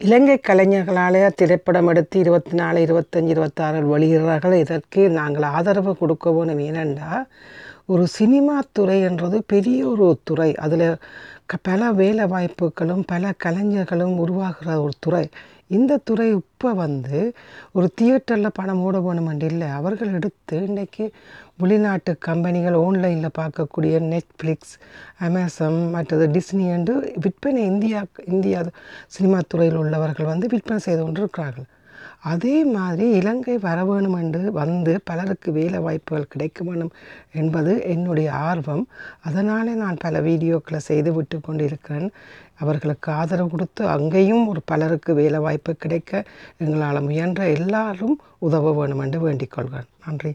இலங்கை கலைஞர்களால் திரைப்படம் எடுத்து இருபத்தி நாலு இருபத்தஞ்சி இருபத்தாறில் வெளியிடுறார்கள். இதற்கு நாங்கள் ஆதரவு கொடுக்க வேணும் ஏனென்றால் ஒரு சினிமா துறை என்றது பெரிய ஒரு துறை. அதில் பல வேலை வாய்ப்புகளும் பல கலைஞர்களும் உருவாகிற ஒரு துறை. இந்த துறை இப்போ வந்து ஒரு தியேட்டரில் பணம் ஓட வேணுமென்று இல்லை. அவர்கள் எடுத்து இன்றைக்கி வெளிநாட்டு கம்பெனிகள் ஆன்லைனில் பார்க்கக்கூடிய நெட்ஃப்ளிக்ஸ் அமேசான் மற்றது டிஸ்னி என்று விற்பனை இந்தியா இந்தியா சினிமா துறையில் உள்ளவர்கள் வந்து விற்பனை செய்து கொண்டிருக்கிறார்கள். அதே மாதிரி இலங்கை வர வேணும் என்று வந்து பலருக்கு வேலை வாய்ப்புகள் கிடைக்க வேணும் என்பது என்னுடைய ஆர்வம். அதனாலே நான் பல வீடியோக்களை செய்து விட்டு கொண்டிருக்கிறேன். அவர்களுக்கு ஆதரவு கொடுத்து அங்கேயும் ஒரு பலருக்கு வேலை வாய்ப்பு கிடைக்க எங்களால் முயன்ற எல்லாரும் உதவ வேணும் என்று வேண்டிக் கொள்கிறேன். நன்றி.